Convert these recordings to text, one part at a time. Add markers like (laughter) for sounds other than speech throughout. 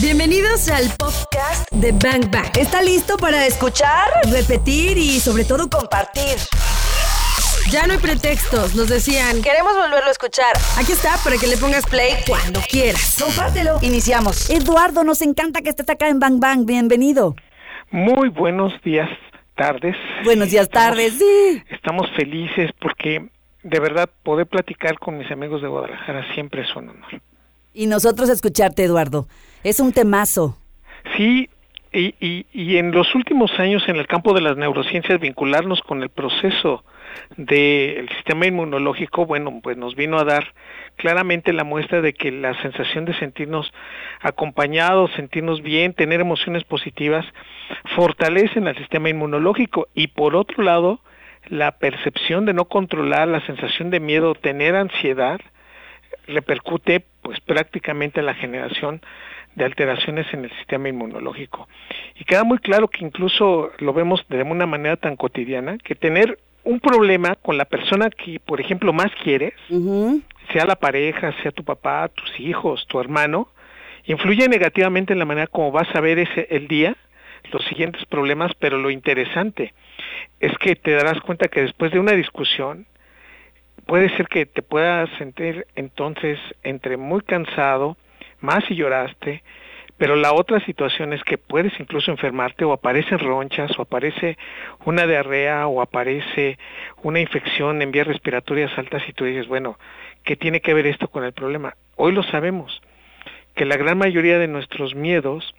Bienvenidos al podcast de Bang Bang. ¿Está listo para escuchar, repetir y sobre todo compartir? Ya no hay pretextos, nos decían. Queremos volverlo a escuchar. Aquí está para que le pongas play cuando quieras. Compártelo. Iniciamos. Eduardo, nos encanta que estés acá en Bang Bang. Bienvenido. Muy buenos días, tardes. Buenos días, tardes, sí. Estamos felices porque de verdad poder platicar con mis amigos de Guadalajara siempre es un honor. Y nosotros escucharte, Eduardo. Es un temazo. Sí, y, y, y en los últimos años en el campo de las neurociencias vincularnos con el proceso del sistema inmunológico, bueno, pues nos vino a dar claramente la muestra de que la sensación de sentirnos acompañados, sentirnos bien, tener emociones positivas, fortalecen al sistema inmunológico y por otro lado, la percepción de no controlar, la sensación de miedo, tener ansiedad, repercute pues prácticamente en la generación de alteraciones en el sistema inmunológico. Y queda muy claro que incluso lo vemos de una manera tan cotidiana, que tener un problema con la persona que, por ejemplo, más quieres, sea la pareja, sea tu papá, tus hijos, tu hermano, influye negativamente en la manera como vas a ver ese, el día, los siguientes problemas, pero lo interesante es que te darás cuenta que después de una discusión, puede ser que te puedas sentir entonces entre muy cansado, más si lloraste, pero la otra situación es que puedes incluso enfermarte o aparecen ronchas o aparece una diarrea o aparece una infección en vías respiratorias altas y tú dices, bueno, ¿qué tiene que ver esto con el problema? Hoy lo sabemos, que la gran mayoría de nuestros miedos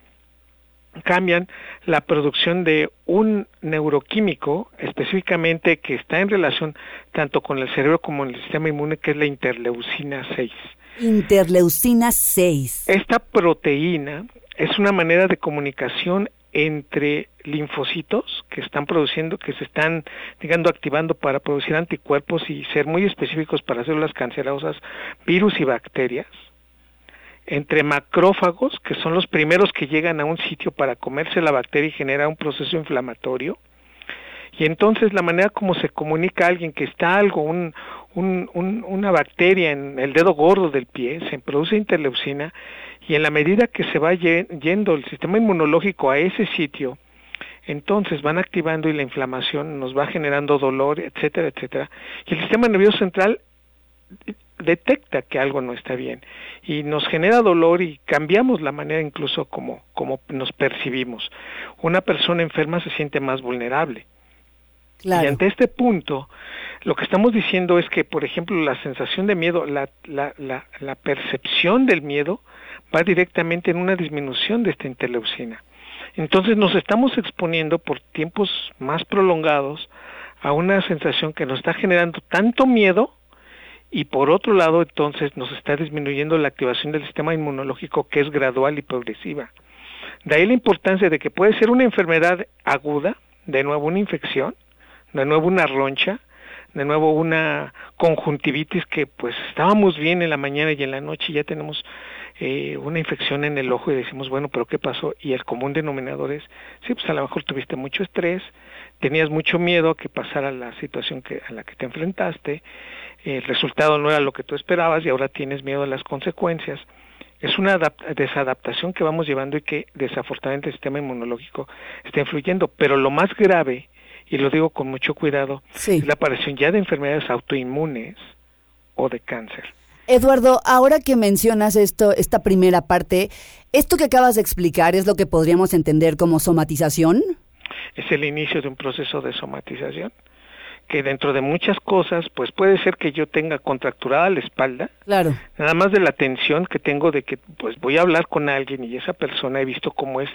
cambian la producción de un neuroquímico específicamente que está en relación tanto con el cerebro como en el sistema inmune, que es la interleucina 6. Interleucina 6. Esta proteína es una manera de comunicación entre linfocitos que están produciendo, que se están, digamos, activando para producir anticuerpos y ser muy específicos para células cancerosas, virus y bacterias, entre macrófagos, que son los primeros que llegan a un sitio para comerse la bacteria y generar un proceso inflamatorio, y entonces la manera como se comunica a alguien que está algo, un, un, una bacteria en el dedo gordo del pie, se produce interleucina y en la medida que se va yendo el sistema inmunológico a ese sitio, entonces van activando y la inflamación nos va generando dolor, etcétera, etcétera. Y el sistema nervioso central detecta que algo no está bien y nos genera dolor y cambiamos la manera incluso como, como nos percibimos. Una persona enferma se siente más vulnerable. Y ante este punto, lo que estamos diciendo es que, por ejemplo, la sensación de miedo, la, la, la, la percepción del miedo va directamente en una disminución de esta interleucina. Entonces nos estamos exponiendo por tiempos más prolongados a una sensación que nos está generando tanto miedo y por otro lado entonces nos está disminuyendo la activación del sistema inmunológico que es gradual y progresiva. De ahí la importancia de que puede ser una enfermedad aguda, de nuevo una infección, de nuevo una roncha, de nuevo una conjuntivitis que pues estábamos bien en la mañana y en la noche y ya tenemos eh, una infección en el ojo y decimos, bueno, pero ¿qué pasó? Y el común denominador es, sí, pues a lo mejor tuviste mucho estrés, tenías mucho miedo a que pasara la situación que, a la que te enfrentaste, el resultado no era lo que tú esperabas y ahora tienes miedo a las consecuencias. Es una desadaptación que vamos llevando y que desafortunadamente el sistema inmunológico está influyendo, pero lo más grave y lo digo con mucho cuidado, es la aparición ya de enfermedades autoinmunes o de cáncer. Eduardo, ahora que mencionas esto, esta primera parte, ¿esto que acabas de explicar es lo que podríamos entender como somatización? Es el inicio de un proceso de somatización que dentro de muchas cosas, pues puede ser que yo tenga contracturada la espalda. Claro. Nada más de la tensión que tengo de que pues voy a hablar con alguien y esa persona he visto cómo es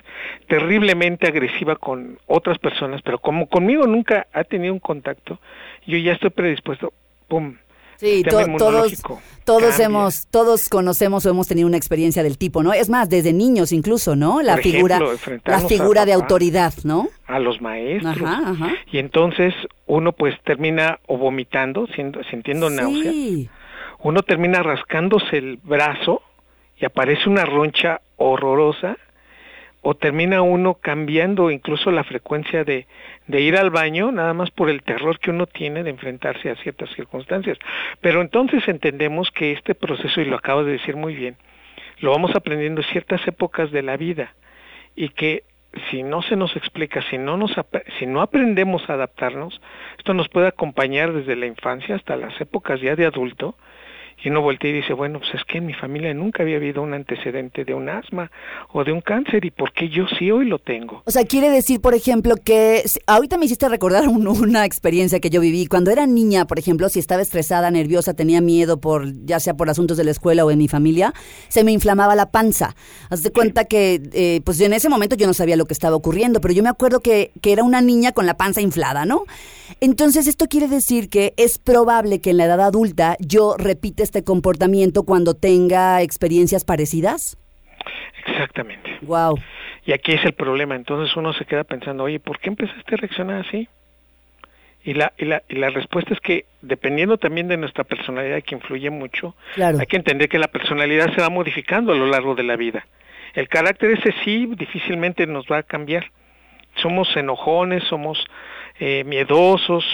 terriblemente agresiva con otras personas, pero como conmigo nunca ha tenido un contacto, yo ya estoy predispuesto, pum, Sí, todos, todos hemos, todos conocemos o hemos tenido una experiencia del tipo, ¿no? Es más, desde niños incluso, ¿no? La figura, la figura de autoridad, ¿no? A los maestros. Y entonces uno pues termina o vomitando, siendo, sintiendo náuseas. Uno termina rascándose el brazo y aparece una roncha horrorosa o termina uno cambiando incluso la frecuencia de, de ir al baño, nada más por el terror que uno tiene de enfrentarse a ciertas circunstancias. Pero entonces entendemos que este proceso, y lo acabo de decir muy bien, lo vamos aprendiendo en ciertas épocas de la vida y que si no se nos explica, si no nos si no aprendemos a adaptarnos, esto nos puede acompañar desde la infancia hasta las épocas ya de adulto y uno voltea y dice, bueno, pues es que en mi familia nunca había habido un antecedente de un asma o de un cáncer y por qué yo sí hoy lo tengo. O sea, quiere decir, por ejemplo, que ahorita me hiciste recordar una experiencia que yo viví. Cuando era niña, por ejemplo, si estaba estresada, nerviosa, tenía miedo por, ya sea por asuntos de la escuela o en mi familia, se me inflamaba la panza. Haz de cuenta que, eh, pues en ese momento yo no sabía lo que estaba ocurriendo, pero yo me acuerdo que, que era una niña con la panza inflada, ¿no? Entonces, esto quiere decir que es probable que en la edad adulta yo repite este comportamiento cuando tenga experiencias parecidas? Exactamente. Wow. Y aquí es el problema. Entonces uno se queda pensando, oye, ¿por qué empezaste a reaccionar así? Y la, y la, y la respuesta es que dependiendo también de nuestra personalidad, que influye mucho, hay que entender que la personalidad se va modificando a lo largo de la vida. El carácter ese sí difícilmente nos va a cambiar. Somos enojones, somos eh, miedosos,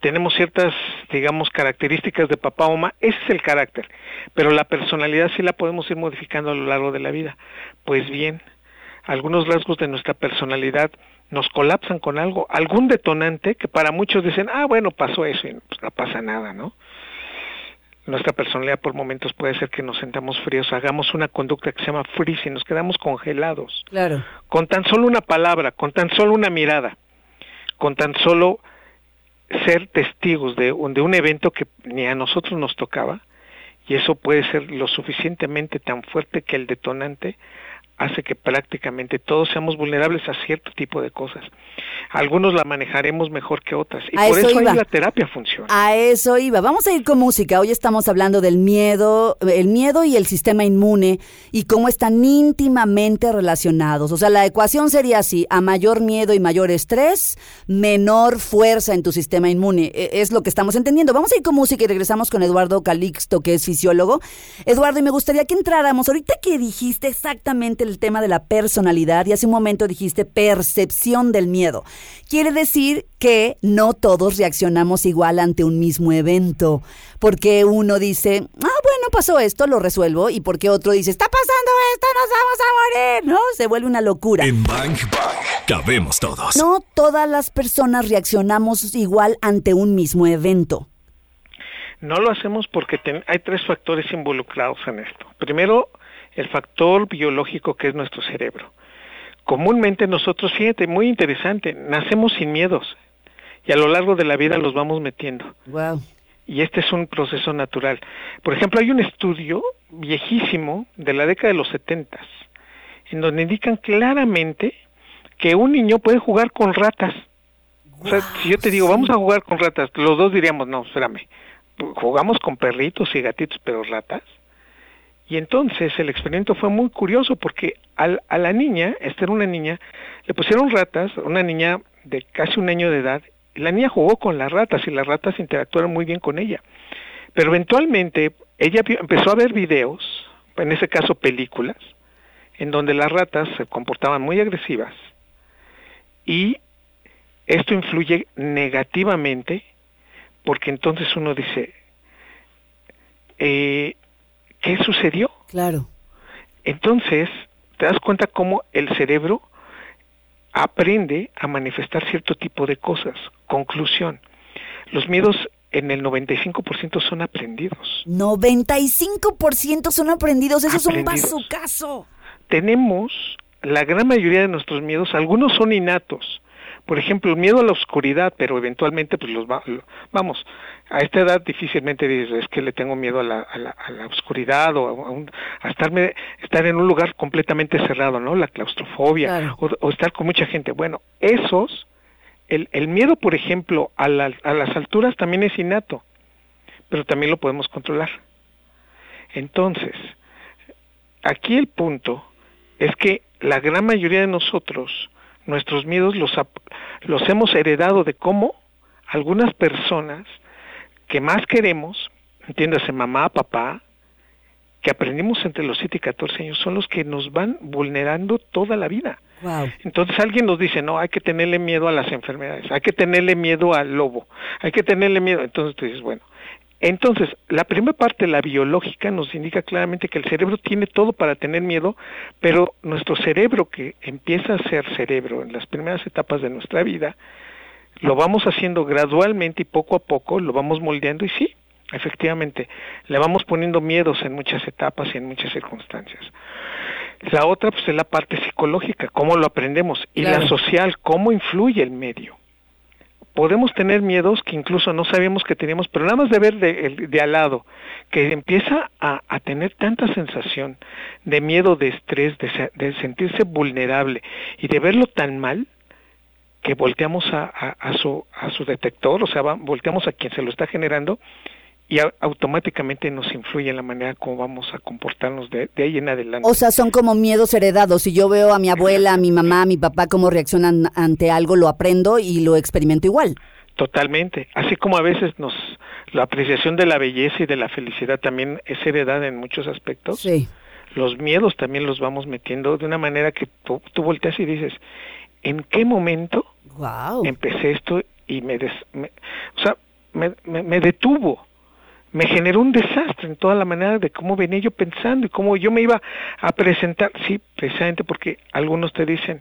tenemos ciertas, digamos, características de papá o mamá, ese es el carácter, pero la personalidad sí la podemos ir modificando a lo largo de la vida. Pues bien, algunos rasgos de nuestra personalidad nos colapsan con algo, algún detonante que para muchos dicen, ah, bueno, pasó eso y pues no pasa nada, ¿no? Nuestra personalidad por momentos puede ser que nos sentamos fríos, hagamos una conducta que se llama freeze y nos quedamos congelados. Claro. Con tan solo una palabra, con tan solo una mirada con tan solo ser testigos de, de un evento que ni a nosotros nos tocaba, y eso puede ser lo suficientemente tan fuerte que el detonante hace que prácticamente todos seamos vulnerables a cierto tipo de cosas. Algunos la manejaremos mejor que otras y por eso, la terapia funciona. A eso iba. Vamos a ir con música. Hoy estamos hablando del miedo, el miedo y el sistema inmune y cómo están íntimamente relacionados. O sea, la ecuación sería así, a mayor miedo y mayor estrés, menor fuerza en tu sistema inmune. E, es lo que estamos entendiendo. Vamos a ir con música y regresamos con Eduardo Calixto, que es fisiólogo. Eduardo, y me gustaría que entráramos, ahorita que dijiste exactamente el tema de la personalidad y hace un momento dijiste percepción del miedo. Quiere decir que no todos reaccionamos igual ante un mismo evento, porque uno dice, ah, bueno, pasó esto, lo resuelvo, y porque otro dice, está pasando esto, nos vamos a morir, ¿no? Se vuelve una locura. En Bang Bang cabemos todos. No todas las personas reaccionamos igual ante un mismo evento. No lo hacemos porque hay tres factores involucrados en esto. Primero, el factor biológico que es nuestro cerebro. Comúnmente nosotros, fíjate, muy interesante, nacemos sin miedos y a lo largo de la vida los vamos metiendo. Wow. Y este es un proceso natural. Por ejemplo, hay un estudio viejísimo de la década de los setentas, en donde indican claramente que un niño puede jugar con ratas. O sea, si yo te digo, vamos a jugar con ratas, los dos diríamos, no, espérame, jugamos con perritos y gatitos, pero ratas. Y entonces el experimento fue muy curioso porque a la niña, esta era una niña, le pusieron ratas, una niña de casi un año de edad, y la niña jugó con las ratas y las ratas interactuaron muy bien con ella. Pero eventualmente ella empezó a ver videos, en ese caso películas, en donde las ratas se comportaban muy agresivas y esto influye negativamente porque entonces uno dice, eh, ¿qué sucedió? Claro. Entonces, te das cuenta cómo el cerebro aprende a manifestar cierto tipo de cosas. Conclusión, los miedos en el 95% son aprendidos. 95% son aprendidos, eso es un caso. Tenemos la gran mayoría de nuestros miedos, algunos son innatos, por ejemplo, el miedo a la oscuridad, pero eventualmente pues los vamos, a esta edad difícilmente dices, es que le tengo miedo a la, a la, a la oscuridad o a, estarme, estar en un lugar completamente cerrado, ¿no? La claustrofobia o, estar con mucha gente. Bueno, esos, el, el miedo, por ejemplo, a, a las alturas también es innato, pero también lo podemos controlar. Entonces, aquí el punto es que la gran mayoría de nosotros, nuestros miedos los, los hemos heredado de cómo algunas personas que más queremos, entiéndase mamá, papá, que aprendimos entre los 7 y 14 años, son los que nos van vulnerando toda la vida. Entonces alguien nos dice, no, hay que tenerle miedo a las enfermedades, hay que tenerle miedo al lobo, hay que tenerle miedo. Entonces tú dices, bueno, Entonces, la primera parte, la biológica, nos indica claramente que el cerebro tiene todo para tener miedo, pero nuestro cerebro, que empieza a ser cerebro en las primeras etapas de nuestra vida, lo vamos haciendo gradualmente y poco a poco, lo vamos moldeando y sí, efectivamente, le vamos poniendo miedos en muchas etapas y en muchas circunstancias. La otra, pues, es la parte psicológica, cómo lo aprendemos, y la social, cómo influye el medio podemos tener miedos que incluso no sabíamos que teníamos, pero nada más de ver de, de al lado, que empieza a, tener tanta sensación de miedo, de estrés, de, sentirse vulnerable y de verlo tan mal, que volteamos a, su, detector, o sea, volteamos a quien se lo está generando y automáticamente nos influye en la manera como vamos a comportarnos de, de, ahí en adelante. O sea, son como miedos heredados. Si yo veo a mi abuela, a mi mamá, a mi papá cómo reaccionan ante algo, lo aprendo y lo experimento igual. Totalmente. Así como a veces nos la apreciación de la belleza y de la felicidad también es heredada en muchos aspectos. Sí. Los miedos también los vamos metiendo de una manera que tú, tú volteas y dices, ¿en qué momento wow. empecé esto y me, des, me o sea, me, me, me detuvo? Me generó un desastre en toda la manera de cómo venía yo pensando y cómo yo me iba a presentar. Sí, precisamente porque algunos te dicen,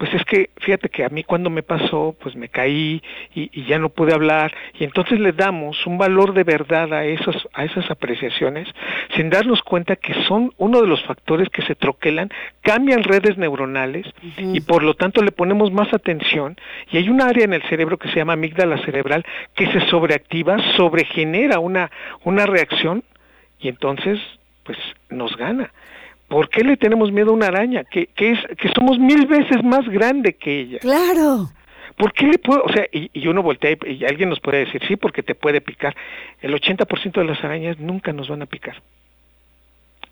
pues es que fíjate que a mí cuando me pasó, pues me caí y, y, ya no pude hablar y entonces le damos un valor de verdad a esos a esas apreciaciones sin darnos cuenta que son uno de los factores que se troquelan, cambian redes neuronales uh -huh. y por lo tanto le ponemos más atención y hay un área en el cerebro que se llama amígdala cerebral que se sobreactiva, sobregenera una una reacción y entonces pues nos gana. ¿Por qué le tenemos miedo a una araña? Que, que, es, que somos mil veces más grande que ella. Claro. ¿Por qué le puedo? O sea, y, y uno voltea y, y, alguien nos puede decir, sí, porque te puede picar. El 80% de las arañas nunca nos van a picar.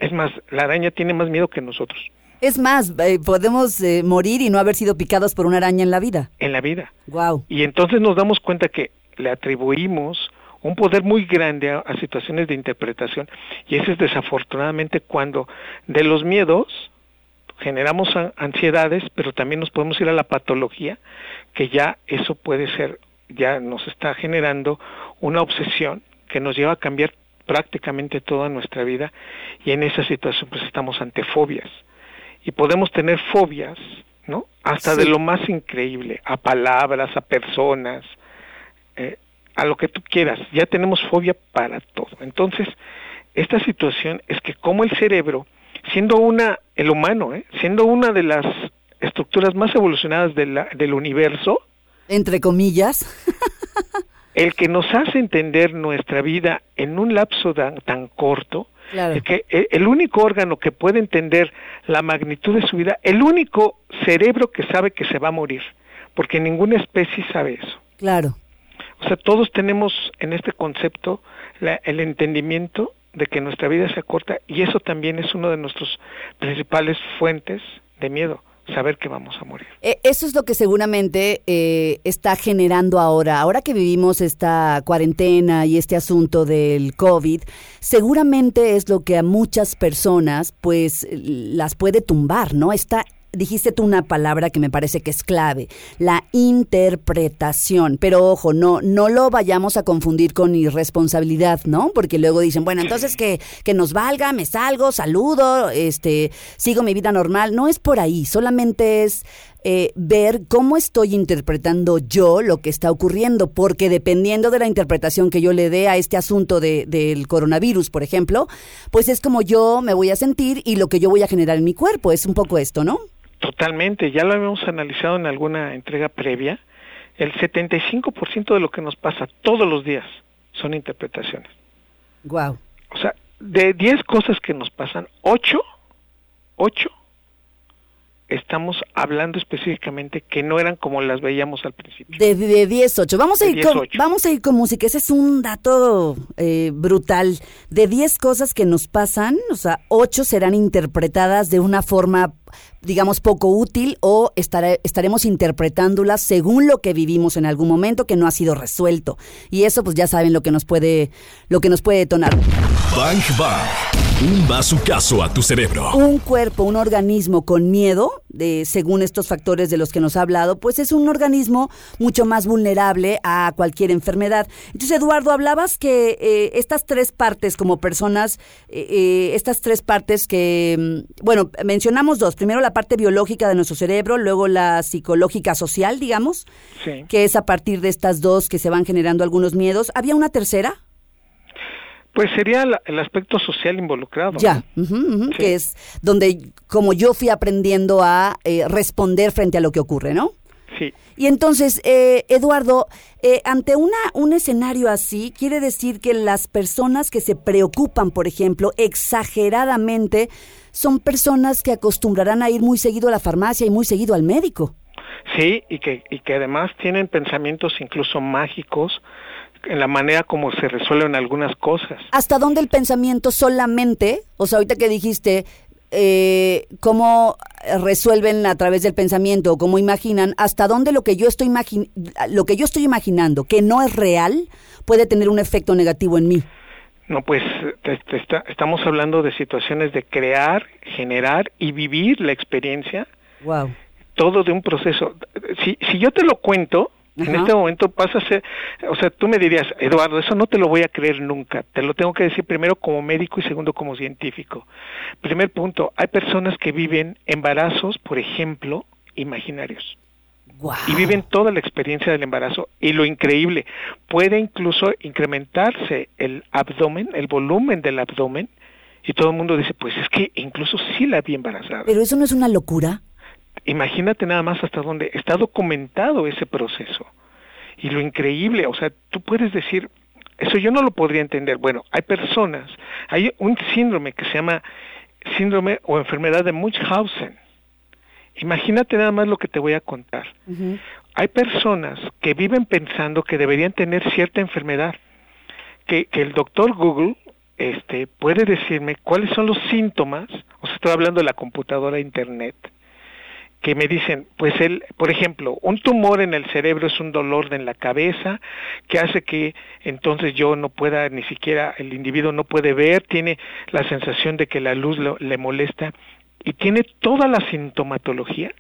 Es más, la araña tiene más miedo que nosotros. Es más, eh, podemos eh, morir y no haber sido picados por una araña en la vida. En la vida. Wow. Y entonces nos damos cuenta que le atribuimos un poder muy grande a, a, situaciones de interpretación y ese es desafortunadamente cuando de los miedos generamos ansiedades, pero también nos podemos ir a la patología, que ya eso puede ser, ya nos está generando una obsesión que nos lleva a cambiar prácticamente toda nuestra vida y en esa situación pues estamos ante fobias y podemos tener fobias, ¿no? Hasta sí. de lo más increíble, a palabras, a personas, eh, a lo que tú quieras, ya tenemos fobia para todo. Entonces, esta situación es que como el cerebro, siendo una, el humano, ¿eh? siendo una de las estructuras más evolucionadas de la, del universo, entre comillas, (laughs) el que nos hace entender nuestra vida en un lapso tan, tan corto, claro. que el único órgano que puede entender la magnitud de su vida, el único cerebro que sabe que se va a morir, porque ninguna especie sabe eso. Claro. O sea, todos tenemos en este concepto la, el entendimiento de que nuestra vida se acorta y eso también es una de nuestras principales fuentes de miedo saber que vamos a morir. Eso es lo que seguramente eh, está generando ahora, ahora que vivimos esta cuarentena y este asunto del COVID, seguramente es lo que a muchas personas pues las puede tumbar, ¿no? Está dijiste tú una palabra que me parece que es clave, la interpretación. Pero ojo, no, no lo vayamos a confundir con irresponsabilidad, ¿no? Porque luego dicen, bueno, entonces que, que nos valga, me salgo, saludo, este, sigo mi vida normal. No es por ahí, solamente es eh, ver cómo estoy interpretando yo lo que está ocurriendo, porque dependiendo de la interpretación que yo le dé a este asunto de, del coronavirus, por ejemplo, pues es como yo me voy a sentir y lo que yo voy a generar en mi cuerpo. Es un poco esto, ¿no? Totalmente, ya lo habíamos analizado en alguna entrega previa. El 75% de lo que nos pasa todos los días son interpretaciones. Wow. O sea, de 10 cosas que nos pasan, 8, 8 estamos hablando específicamente que no eran como las veíamos al principio. De, de 10, 8. Vamos, a ir con, vamos a ir con música. Ese es un dato eh, brutal. De 10 cosas que nos pasan, o sea, 8 serán interpretadas de una forma, digamos, poco útil o estar, estaremos interpretándolas según lo que vivimos en algún momento que no ha sido resuelto. Y eso, pues ya saben lo que nos puede, lo que nos puede detonar. Bang Bang. Un bazucazo a tu cerebro. Un cuerpo, un organismo con miedo, de, según estos factores de los que nos ha hablado, pues es un organismo mucho más vulnerable a cualquier enfermedad. Entonces, Eduardo, hablabas que eh, estas tres partes como personas, eh, eh, estas tres partes que, mm, bueno, mencionamos dos. Primero la parte biológica de nuestro cerebro, luego la psicológica social, digamos, Sí. que es a partir de estas dos que se van generando algunos miedos. ¿Había una tercera? Pues sería la- el aspecto social involucrado. Ya, Sí. que es donde como yo fui aprendiendo a eh, responder frente a lo que ocurre, ¿no? Sí. Y entonces, eh, Eduardo, eh, ante una, un escenario así, quiere decir que las personas que se preocupan, por ejemplo, exageradamente, son personas que acostumbrarán a ir muy seguido a la farmacia y muy seguido al médico. Sí, y que, y que además tienen pensamientos incluso mágicos en la manera como se resuelven algunas cosas. ¿Hasta dónde el pensamiento solamente, o sea, ahorita que dijiste, eh, cómo resuelven a través del pensamiento o cómo imaginan, hasta dónde lo que yo estoy lo que yo estoy imaginando, que no es real, puede tener un efecto negativo en mí? No, pues te- te está- estamos hablando de situaciones de crear, generar y vivir la experiencia, Wow. todo de un proceso. Si, si yo te lo cuento, en este momento pasa a ser, o sea, tú me dirías, Eduardo, eso no te lo voy a creer nunca, te lo tengo que decir primero como médico y segundo como científico. Primer punto, hay personas que viven embarazos, por ejemplo, imaginarios. Wow. y viven toda la experiencia del embarazo y lo increíble puede incluso incrementarse el abdomen el volumen del abdomen y todo el mundo dice pues es que incluso sí la vi embarazada Pero eso no es una locura. Imagínate nada más hasta dónde está documentado ese proceso. Y lo increíble o sea tú puedes decir eso yo no lo podría entender. Bueno hay personas hay un síndrome que se llama síndrome o enfermedad de Munchausen. Imagínate nada más lo que te voy a contar. Hay personas que viven pensando que deberían tener cierta enfermedad, que, que el doctor Google este, puede decirme cuáles son los síntomas, o sea, estoy hablando de la computadora internet, que me dicen, pues él, por ejemplo, un tumor en el cerebro es un dolor en la cabeza que hace que entonces yo no pueda, ni siquiera el individuo no puede ver, tiene la sensación de que la luz lo- le molesta y tiene toda la sintomatología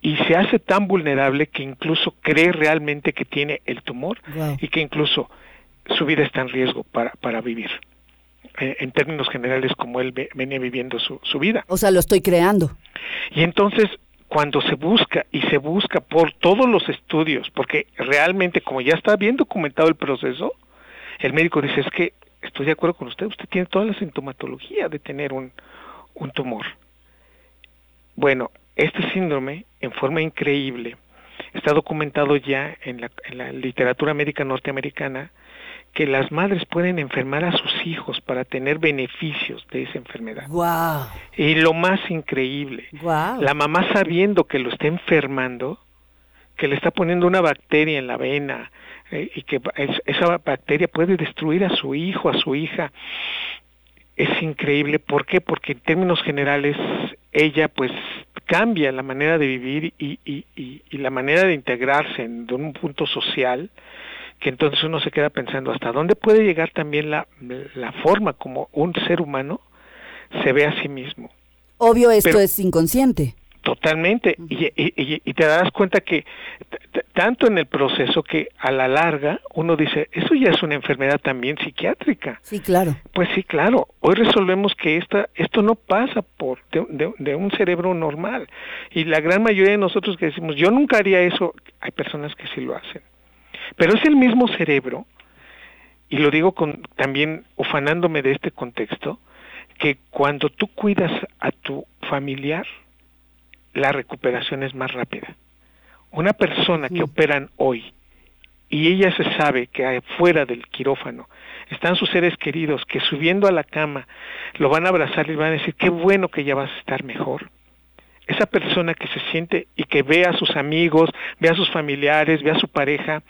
y se hace tan vulnerable que incluso cree realmente que tiene el tumor Wow. y que incluso su vida está en riesgo para, para vivir. Eh, en términos generales, como él ve- venía viviendo su, su vida. O sea, lo estoy creando. Y entonces, cuando se busca y se busca por todos los estudios, porque realmente, como ya está bien documentado el proceso, el médico dice, es que estoy de acuerdo con usted, usted tiene toda la sintomatología de tener un, un tumor. Bueno, este síndrome, en forma increíble, está documentado ya en la, en la literatura médica norteamericana, que las madres pueden enfermar a sus hijos para tener beneficios de esa enfermedad. Wow. Y lo más increíble, Wow. la mamá sabiendo que lo está enfermando, que le está poniendo una bacteria en la vena eh, y que es- esa bacteria puede destruir a su hijo, a su hija, es increíble. ¿Por qué? Porque en términos generales ella pues cambia la manera de vivir y, y, y, y la manera de integrarse en de un punto social que entonces uno se queda pensando hasta dónde puede llegar también la, la forma como un ser humano se ve a sí mismo. Obvio, esto Pero- es inconsciente. Totalmente. Y, y- y- te darás cuenta que tanto en el proceso que a la larga uno dice, eso ya es una enfermedad también psiquiátrica. Sí, claro. Pues sí, claro. Hoy resolvemos que esta, esto no pasa por de, de- de un cerebro normal. Y la gran mayoría de nosotros que decimos, yo nunca haría eso, hay personas que sí lo hacen. Pero es el mismo cerebro, y lo digo con, también ufanándome de este contexto, que cuando tú cuidas a tu familiar, la recuperación es más rápida. Una persona que Sí. operan hoy y ella se sabe que afuera del quirófano están sus seres queridos que subiendo a la cama lo van a abrazar y van a decir qué bueno que ya vas a estar mejor. Esa persona que se siente y que ve a sus amigos, ve a sus familiares, ve a su pareja,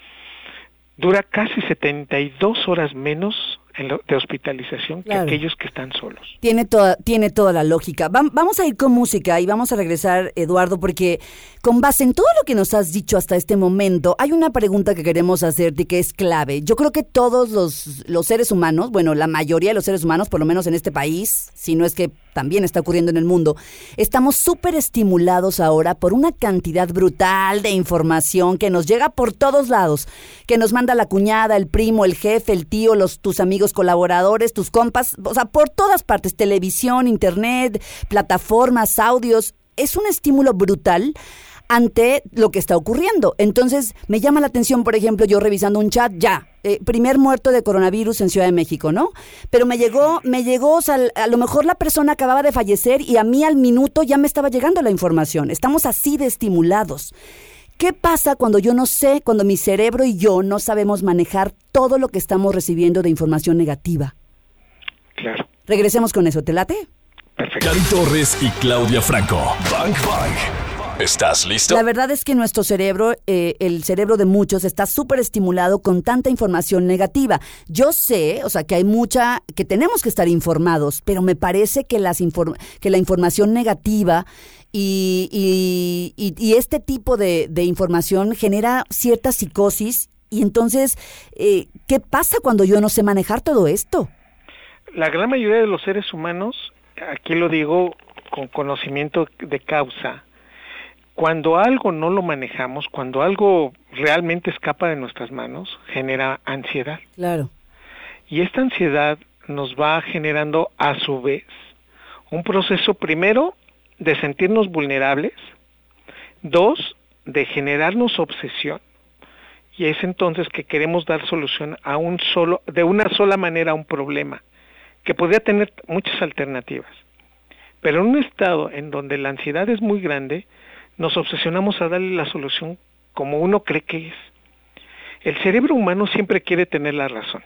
dura casi 72 horas menos de hospitalización que aquellos que están solos. Tiene toda, tiene toda la lógica. vamos a ir con música y vamos a regresar, Eduardo, porque con base en todo lo que nos has dicho hasta este momento, hay una pregunta que queremos hacerte que es clave. Yo creo que todos los, los seres humanos, bueno, la mayoría de los seres humanos, por lo menos en este país, si no es que también está ocurriendo en el mundo, estamos súper estimulados ahora por una cantidad brutal de información que nos llega por todos lados, que nos manda la cuñada, el primo, el jefe, el tío, los, tus amigos colaboradores, tus compas, o sea, por todas partes, televisión, internet, plataformas, audios. Es un estímulo brutal ante lo que está ocurriendo. Entonces, me llama la atención, por ejemplo, yo revisando un chat, ya, eh, primer muerto de coronavirus en Ciudad de México, ¿no? Pero me llegó, me llegó, o sea, a lo mejor la persona acababa de fallecer y a mí al minuto ya me estaba llegando la información. Estamos así de estimulados. ¿Qué pasa cuando yo no sé, cuando mi cerebro y yo no sabemos manejar todo lo que estamos recibiendo de información negativa? Claro. Regresemos con eso, ¿te late? Perfecto. Cari Torres y Claudia Franco. Bank Bank. ¿Estás listo? La verdad es que nuestro cerebro, eh, el cerebro de muchos, está súper estimulado con tanta información negativa. Yo sé, o sea, que hay mucha, que tenemos que estar informados, pero me parece que, las que la información negativa y, y, este tipo de, información genera cierta psicosis. Y entonces, eh, ¿qué pasa cuando yo no sé manejar todo esto? La gran mayoría de los seres humanos, aquí lo digo con conocimiento de causa, cuando algo no lo manejamos, cuando algo realmente escapa de nuestras manos, genera ansiedad. Claro. Y esta ansiedad nos va generando a su vez un proceso primero de sentirnos vulnerables, dos, de generarnos obsesión, y es entonces que queremos dar solución a un solo, de una sola manera a un problema, que podría tener muchas alternativas. Pero en un estado en donde la ansiedad es muy grande, nos obsesionamos a darle la solución como uno cree que es. El cerebro humano siempre quiere tener la razón.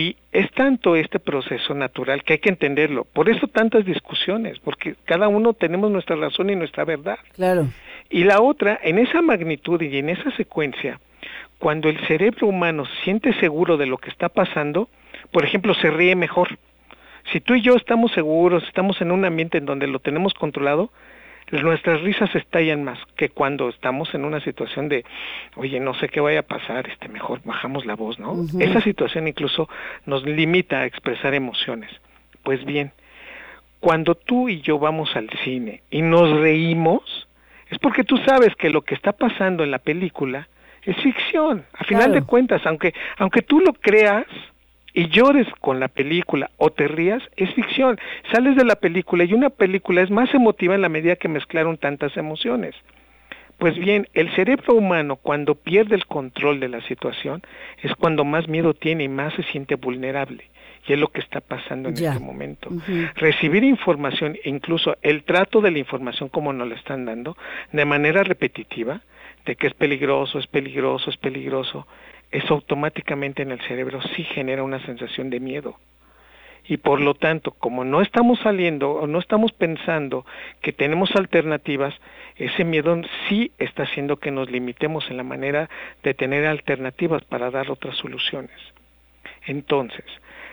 Y es tanto este proceso natural que hay que entenderlo. Por eso tantas discusiones, porque cada uno tenemos nuestra razón y nuestra verdad. Claro. Y la otra, en esa magnitud y en esa secuencia, cuando el cerebro humano se siente seguro de lo que está pasando, por ejemplo, se ríe mejor. Si tú y yo estamos seguros, estamos en un ambiente en donde lo tenemos controlado, nuestras risas estallan más que cuando estamos en una situación de, oye, no sé qué vaya a pasar, este, mejor bajamos la voz, ¿no? Esa situación incluso nos limita a expresar emociones. Pues bien, cuando tú y yo vamos al cine y nos reímos, es porque tú sabes que lo que está pasando en la película es ficción. A final de cuentas, aunque, aunque tú lo creas, y llores con la película o te rías, es ficción. Sales de la película y una película es más emotiva en la medida que mezclaron tantas emociones. Pues bien, el cerebro humano cuando pierde el control de la situación es cuando más miedo tiene y más se siente vulnerable. Y es lo que está pasando en este momento. Recibir información, incluso el trato de la información como nos la están dando, de manera repetitiva, de que es peligroso, es peligroso, es peligroso, eso automáticamente en el cerebro sí genera una sensación de miedo. Y por lo tanto, como no estamos saliendo o no estamos pensando que tenemos alternativas, ese miedo sí está haciendo que nos limitemos en la manera de tener alternativas para dar otras soluciones. Entonces,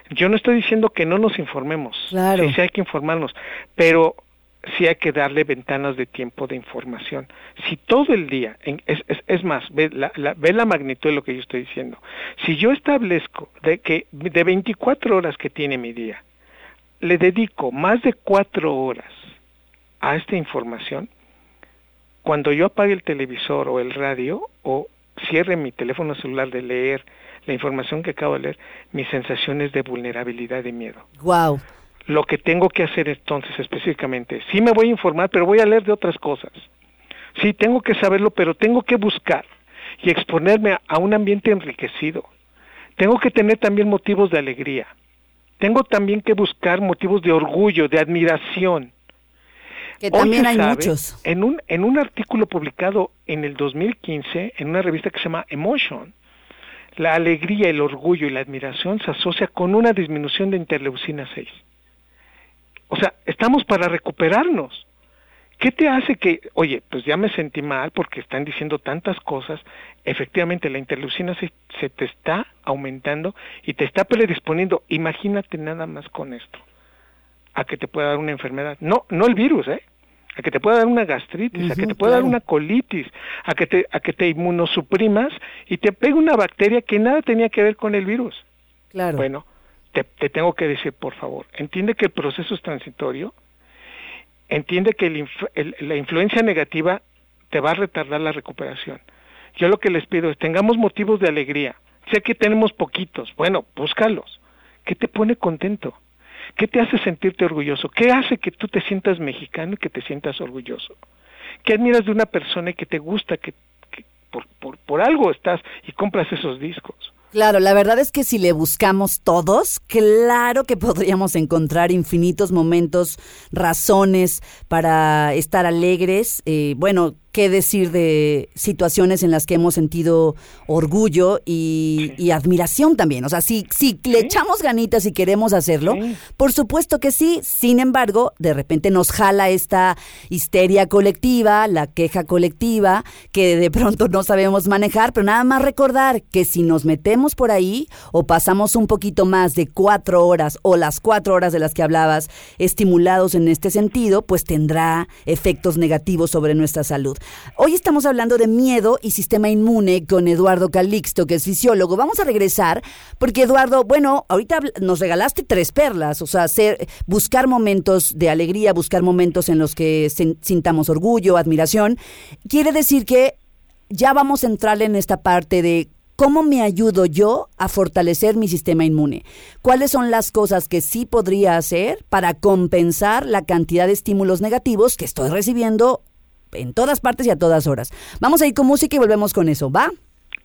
yo no estoy diciendo que no nos informemos, claro. sí hay que informarnos, pero sí hay que darle ventanas de tiempo de información. Si todo el día, es, es, más, ve la, ve la, magnitud de lo que yo estoy diciendo. Si yo establezco de que de 24 horas que tiene mi día, le dedico más de 4 horas a esta información, cuando yo apague el televisor o el radio o cierre mi teléfono celular de leer la información que acabo de leer, mi sensación es de vulnerabilidad y miedo. Wow lo que tengo que hacer entonces específicamente. Sí me voy a informar, pero voy a leer de otras cosas. Sí, tengo que saberlo, pero tengo que buscar y exponerme a, un ambiente enriquecido. Tengo que tener también motivos de alegría. Tengo también que buscar motivos de orgullo, de admiración. Que también hay muchos. En un, en un artículo publicado en el 2015 en una revista que se llama Emotion, la alegría, el orgullo y la admiración se asocia con una disminución de interleucina 6. O sea, estamos para recuperarnos. ¿Qué te hace que, oye, pues ya me sentí mal porque están diciendo tantas cosas? Efectivamente, la interleucina se, se te está aumentando y te está predisponiendo. Imagínate nada más con esto, a que te pueda dar una enfermedad. No, no el virus, ¿eh? a que te pueda dar una gastritis, a que te pueda dar una colitis, a que te a que te inmunosuprimas y te pegue una bacteria que nada tenía que ver con el virus. Claro. Bueno, te, te tengo que decir, por favor, entiende que el proceso es transitorio, entiende que la influencia negativa te va a retardar la recuperación. Yo lo que les pido es tengamos motivos de alegría. Sé que tenemos poquitos, bueno, búscalos. ¿Qué te pone contento? ¿Qué te hace sentirte orgulloso? ¿Qué hace que tú te sientas mexicano y que te sientas orgulloso? ¿Qué admiras de una persona y que te gusta, que, por algo estás y compras esos discos? Claro, la verdad es que si le buscamos todos, claro que (laughs) podríamos encontrar infinitos momentos, razones para estar alegres. Eh, bueno, qué decir de situaciones en las que hemos sentido orgullo y, y admiración también. O sea, si, si le echamos ganitas y queremos hacerlo, Sí. por supuesto que sí. Sin embargo, de repente nos jala esta histeria colectiva, la queja colectiva, que de pronto no sabemos manejar, pero nada más recordar que si nos metemos por ahí o pasamos un poquito más de cuatro horas o las cuatro horas de las que hablabas estimulados en este sentido, pues tendrá efectos negativos sobre nuestra salud. Hoy estamos hablando de miedo y sistema inmune con Eduardo Calixto, que es fisiólogo. Vamos a regresar porque Eduardo, bueno, ahorita nos regalaste tres perlas, o sea, hacer, buscar momentos de alegría, buscar momentos en los que sintamos orgullo, admiración. Quiere decir que ya vamos a entrar en esta parte de cómo me ayudo yo a fortalecer mi sistema inmune. ¿Cuáles son las cosas que sí podría hacer para compensar la cantidad de estímulos negativos que estoy recibiendo en todas partes y a todas horas? Vamos a ir con música y volvemos con eso, ¿va?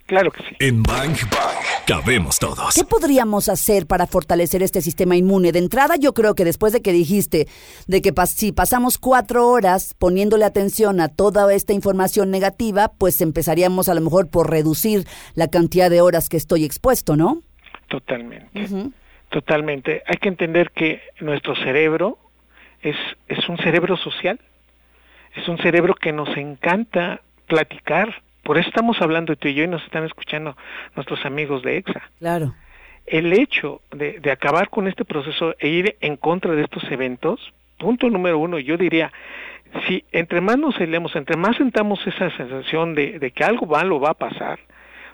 Claro que sí. En Bang Bang cabemos todos. ¿Qué podríamos hacer para fortalecer este sistema inmune? De entrada, yo creo que después de que dijiste de que pas- si pasamos cuatro horas poniéndole atención a toda esta información negativa, pues empezaríamos a lo mejor por reducir la cantidad de horas que estoy expuesto, ¿no? Totalmente. Totalmente. Hay que entender que nuestro cerebro es, es un cerebro social. Es un cerebro que nos encanta platicar. Por eso estamos hablando tú y yo y nos están escuchando nuestros amigos de EXA. Claro. El hecho de, de acabar con este proceso e ir en contra de estos eventos, punto número uno, yo diría, si entre más nos celemos, entre más sentamos esa sensación de, de que algo malo va a pasar,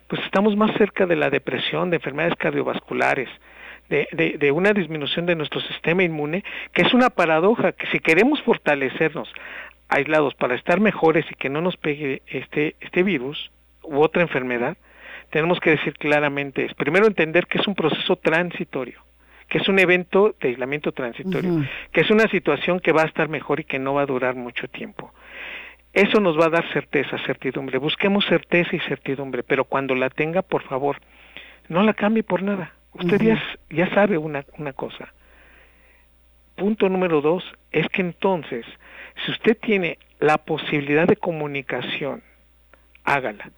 pues estamos más cerca de la depresión, de enfermedades cardiovasculares, de, de, de, una disminución de nuestro sistema inmune, que es una paradoja, que si queremos fortalecernos aislados para estar mejores y que no nos pegue este, este virus u otra enfermedad, tenemos que decir claramente es, primero entender que es un proceso transitorio, que es un evento de aislamiento transitorio, uh -huh. que es una situación que va a estar mejor y que no va a durar mucho tiempo. Eso nos va a dar certeza, certidumbre. Busquemos certeza y certidumbre, pero cuando la tenga, por favor, no la cambie por nada. Usted uh -huh. ya, ya sabe una, una cosa. Punto número dos es que entonces, si usted tiene la posibilidad de comunicación, hágala.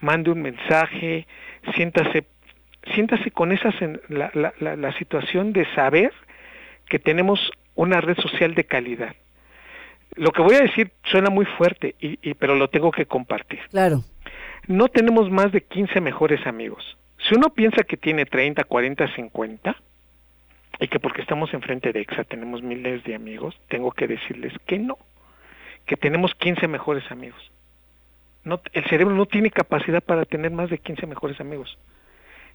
Mande un mensaje, siéntase, siéntase con esa la, la, la, la situación de saber que tenemos una red social de calidad. Lo que voy a decir suena muy fuerte, y, y, pero lo tengo que compartir. Claro. No tenemos más de 15 mejores amigos. Si uno piensa que tiene 30, 40, 50, y que porque estamos enfrente de EXA tenemos miles de amigos, tengo que decirles que no, que tenemos 15 mejores amigos. No, el cerebro no tiene capacidad para tener más de 15 mejores amigos.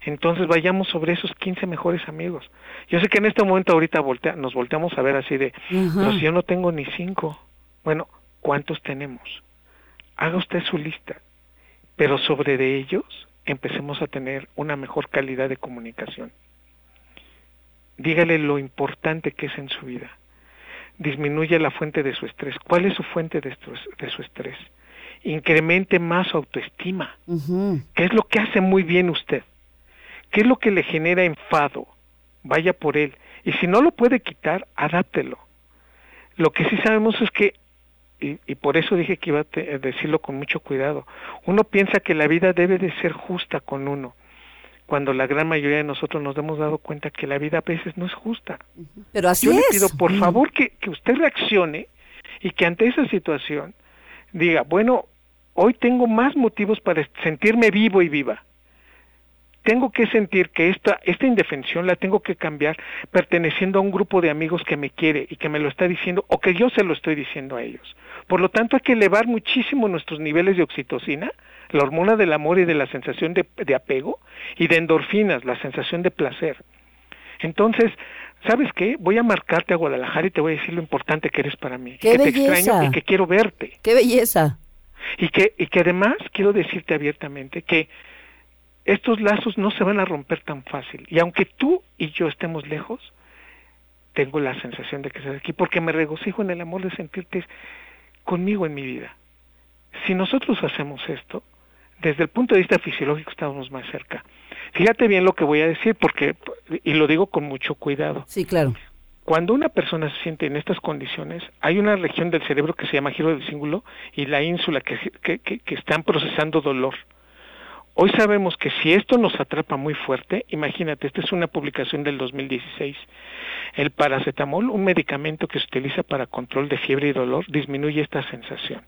Entonces vayamos sobre esos 15 mejores amigos. Yo sé que en este momento ahorita voltea, nos volteamos a ver así de, uh -huh. pero si yo no tengo ni cinco, bueno, ¿cuántos tenemos? Haga usted su lista, pero sobre de ellos empecemos a tener una mejor calidad de comunicación. Dígale lo importante que es en su vida. Disminuye la fuente de su estrés. ¿Cuál es su fuente de, de su estrés? Incremente más su autoestima. Uh -huh. ¿Qué es lo que hace muy bien usted? ¿Qué es lo que le genera enfado? Vaya por él. Y si no lo puede quitar, adáptelo. Lo que sí sabemos es que, y, y por eso dije que iba a decirlo con mucho cuidado, uno piensa que la vida debe de ser justa con uno, cuando la gran mayoría de nosotros nos hemos dado cuenta que la vida a veces no es justa. Pero así Yo es. le pido, por favor, que, que usted reaccione y que ante esa situación diga, bueno, hoy tengo más motivos para sentirme vivo y viva. Tengo que sentir que esta, esta indefensión la tengo que cambiar perteneciendo a un grupo de amigos que me quiere y que me lo está diciendo o que yo se lo estoy diciendo a ellos. Por lo tanto, hay que elevar muchísimo nuestros niveles de oxitocina, la hormona del amor y de la sensación de, de apego, y de endorfinas, la sensación de placer. Entonces, ¿sabes qué? Voy a marcarte a Guadalajara y te voy a decir lo importante que eres para mí. ¡Qué que belleza! te extraño y que quiero verte. ¡Qué belleza! Y que, y que además quiero decirte abiertamente que estos lazos no se van a romper tan fácil. Y aunque tú y yo estemos lejos, tengo la sensación de que estás aquí, porque me regocijo en el amor de sentirte conmigo en mi vida. Si nosotros hacemos esto, desde el punto de vista fisiológico estamos más cerca. Fíjate bien lo que voy a decir, porque, y lo digo con mucho cuidado. Sí, claro. Cuando una persona se siente en estas condiciones, hay una región del cerebro que se llama giro del cíngulo y la ínsula que, que, que, que están procesando dolor. Hoy sabemos que si esto nos atrapa muy fuerte, imagínate, esta es una publicación del 2016, el paracetamol, un medicamento que se utiliza para control de fiebre y dolor, disminuye esta sensación.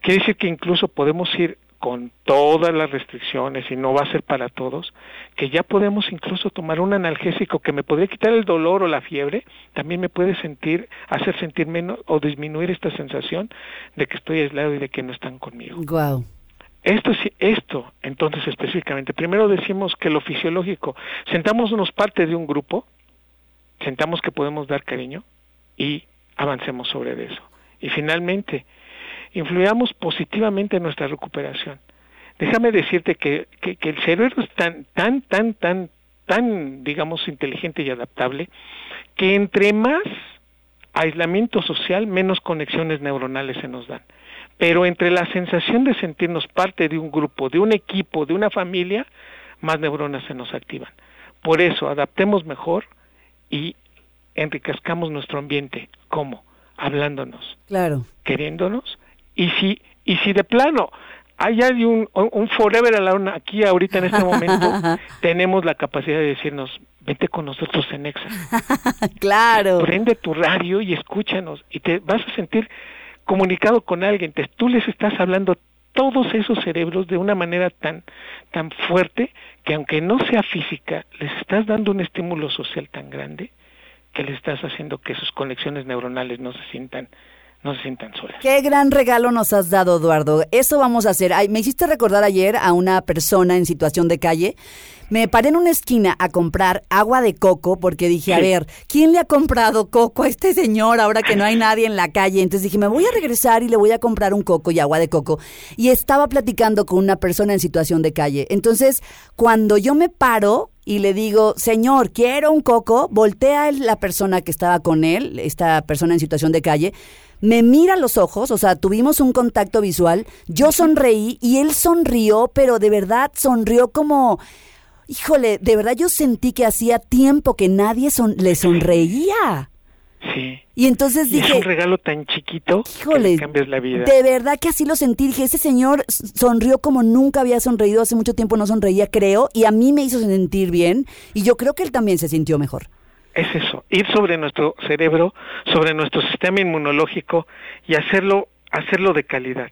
Quiere decir que incluso podemos ir con todas las restricciones y no va a ser para todos, que ya podemos incluso tomar un analgésico que me podría quitar el dolor o la fiebre, también me puede sentir, hacer sentir menos o disminuir esta sensación de que estoy aislado y de que no están conmigo. Wow. Esto, esto, entonces específicamente, primero decimos que lo fisiológico, sentámonos parte de un grupo, sentamos que podemos dar cariño y avancemos sobre eso. Y finalmente, influyamos positivamente en nuestra recuperación. Déjame decirte que, que, que, el cerebro es tan, tan, tan, tan, tan, digamos, inteligente y adaptable, que entre más aislamiento social, menos conexiones neuronales se nos dan. Pero entre la sensación de sentirnos parte de un grupo, de un equipo, de una familia, más neuronas se nos activan. Por eso, adaptemos mejor y enriquezcamos nuestro ambiente. ¿Cómo? Hablándonos. Claro. Queriéndonos. Y si, y si de plano hay, un, un forever alone aquí ahorita en este momento, (laughs) tenemos la capacidad de decirnos, vente con nosotros en Exa. (laughs) claro. Prende tu radio y escúchanos y te vas a sentir comunicado con alguien, te, tú les estás hablando todos esos cerebros de una manera tan tan fuerte que aunque no sea física, les estás dando un estímulo social tan grande que les estás haciendo que sus conexiones neuronales no se sientan no se sientan solas. Qué gran regalo nos has dado, Eduardo. Eso vamos a hacer. Ay, me hiciste recordar ayer a una persona en situación de calle. Me paré en una esquina a comprar agua de coco porque dije, sí. a ver, ¿quién le ha comprado coco a este señor ahora que no hay nadie en la calle? Entonces dije, me voy a regresar y le voy a comprar un coco y agua de coco. Y estaba platicando con una persona en situación de calle. Entonces, cuando yo me paro y le digo, señor, quiero un coco, voltea la persona que estaba con él, esta persona en situación de calle, me mira a los ojos, o sea, tuvimos un contacto visual, yo sonreí y él sonrió, pero de verdad sonrió como, híjole, de verdad yo sentí que hacía tiempo que nadie son, le sonreía. Sí. Y entonces y dije. Es un regalo tan chiquito híjole, que cambias la vida. De verdad que así lo sentí. Dije, ese señor sonrió como nunca había sonreído. Hace mucho tiempo no sonreía, creo. Y a mí me hizo sentir bien. Y yo creo que él también se sintió mejor es eso, ir sobre nuestro cerebro, sobre nuestro sistema inmunológico y hacerlo, hacerlo de calidad.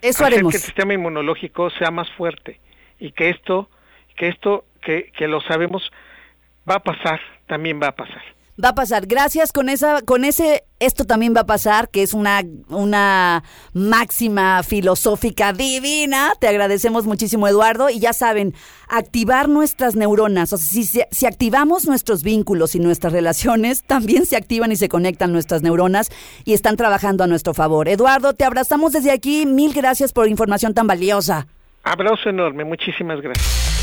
Eso Hacer haremos. que el sistema inmunológico sea más fuerte y que esto, que esto, que, que lo sabemos, va a pasar, también va a pasar. Va a pasar. Gracias con esa, con ese, esto también va a pasar, que es una, una máxima filosófica divina. Te agradecemos muchísimo, Eduardo. Y ya saben, activar nuestras neuronas. O sea, si, si activamos nuestros vínculos y nuestras relaciones, (laughs) también se activan y se conectan nuestras neuronas y están trabajando a nuestro favor. Eduardo, te abrazamos desde aquí. Mil gracias por información tan valiosa. Abrazo enorme, muchísimas gracias.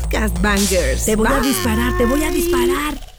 podcast, Bangers. Te voy Bye. a disparar, te voy a disparar.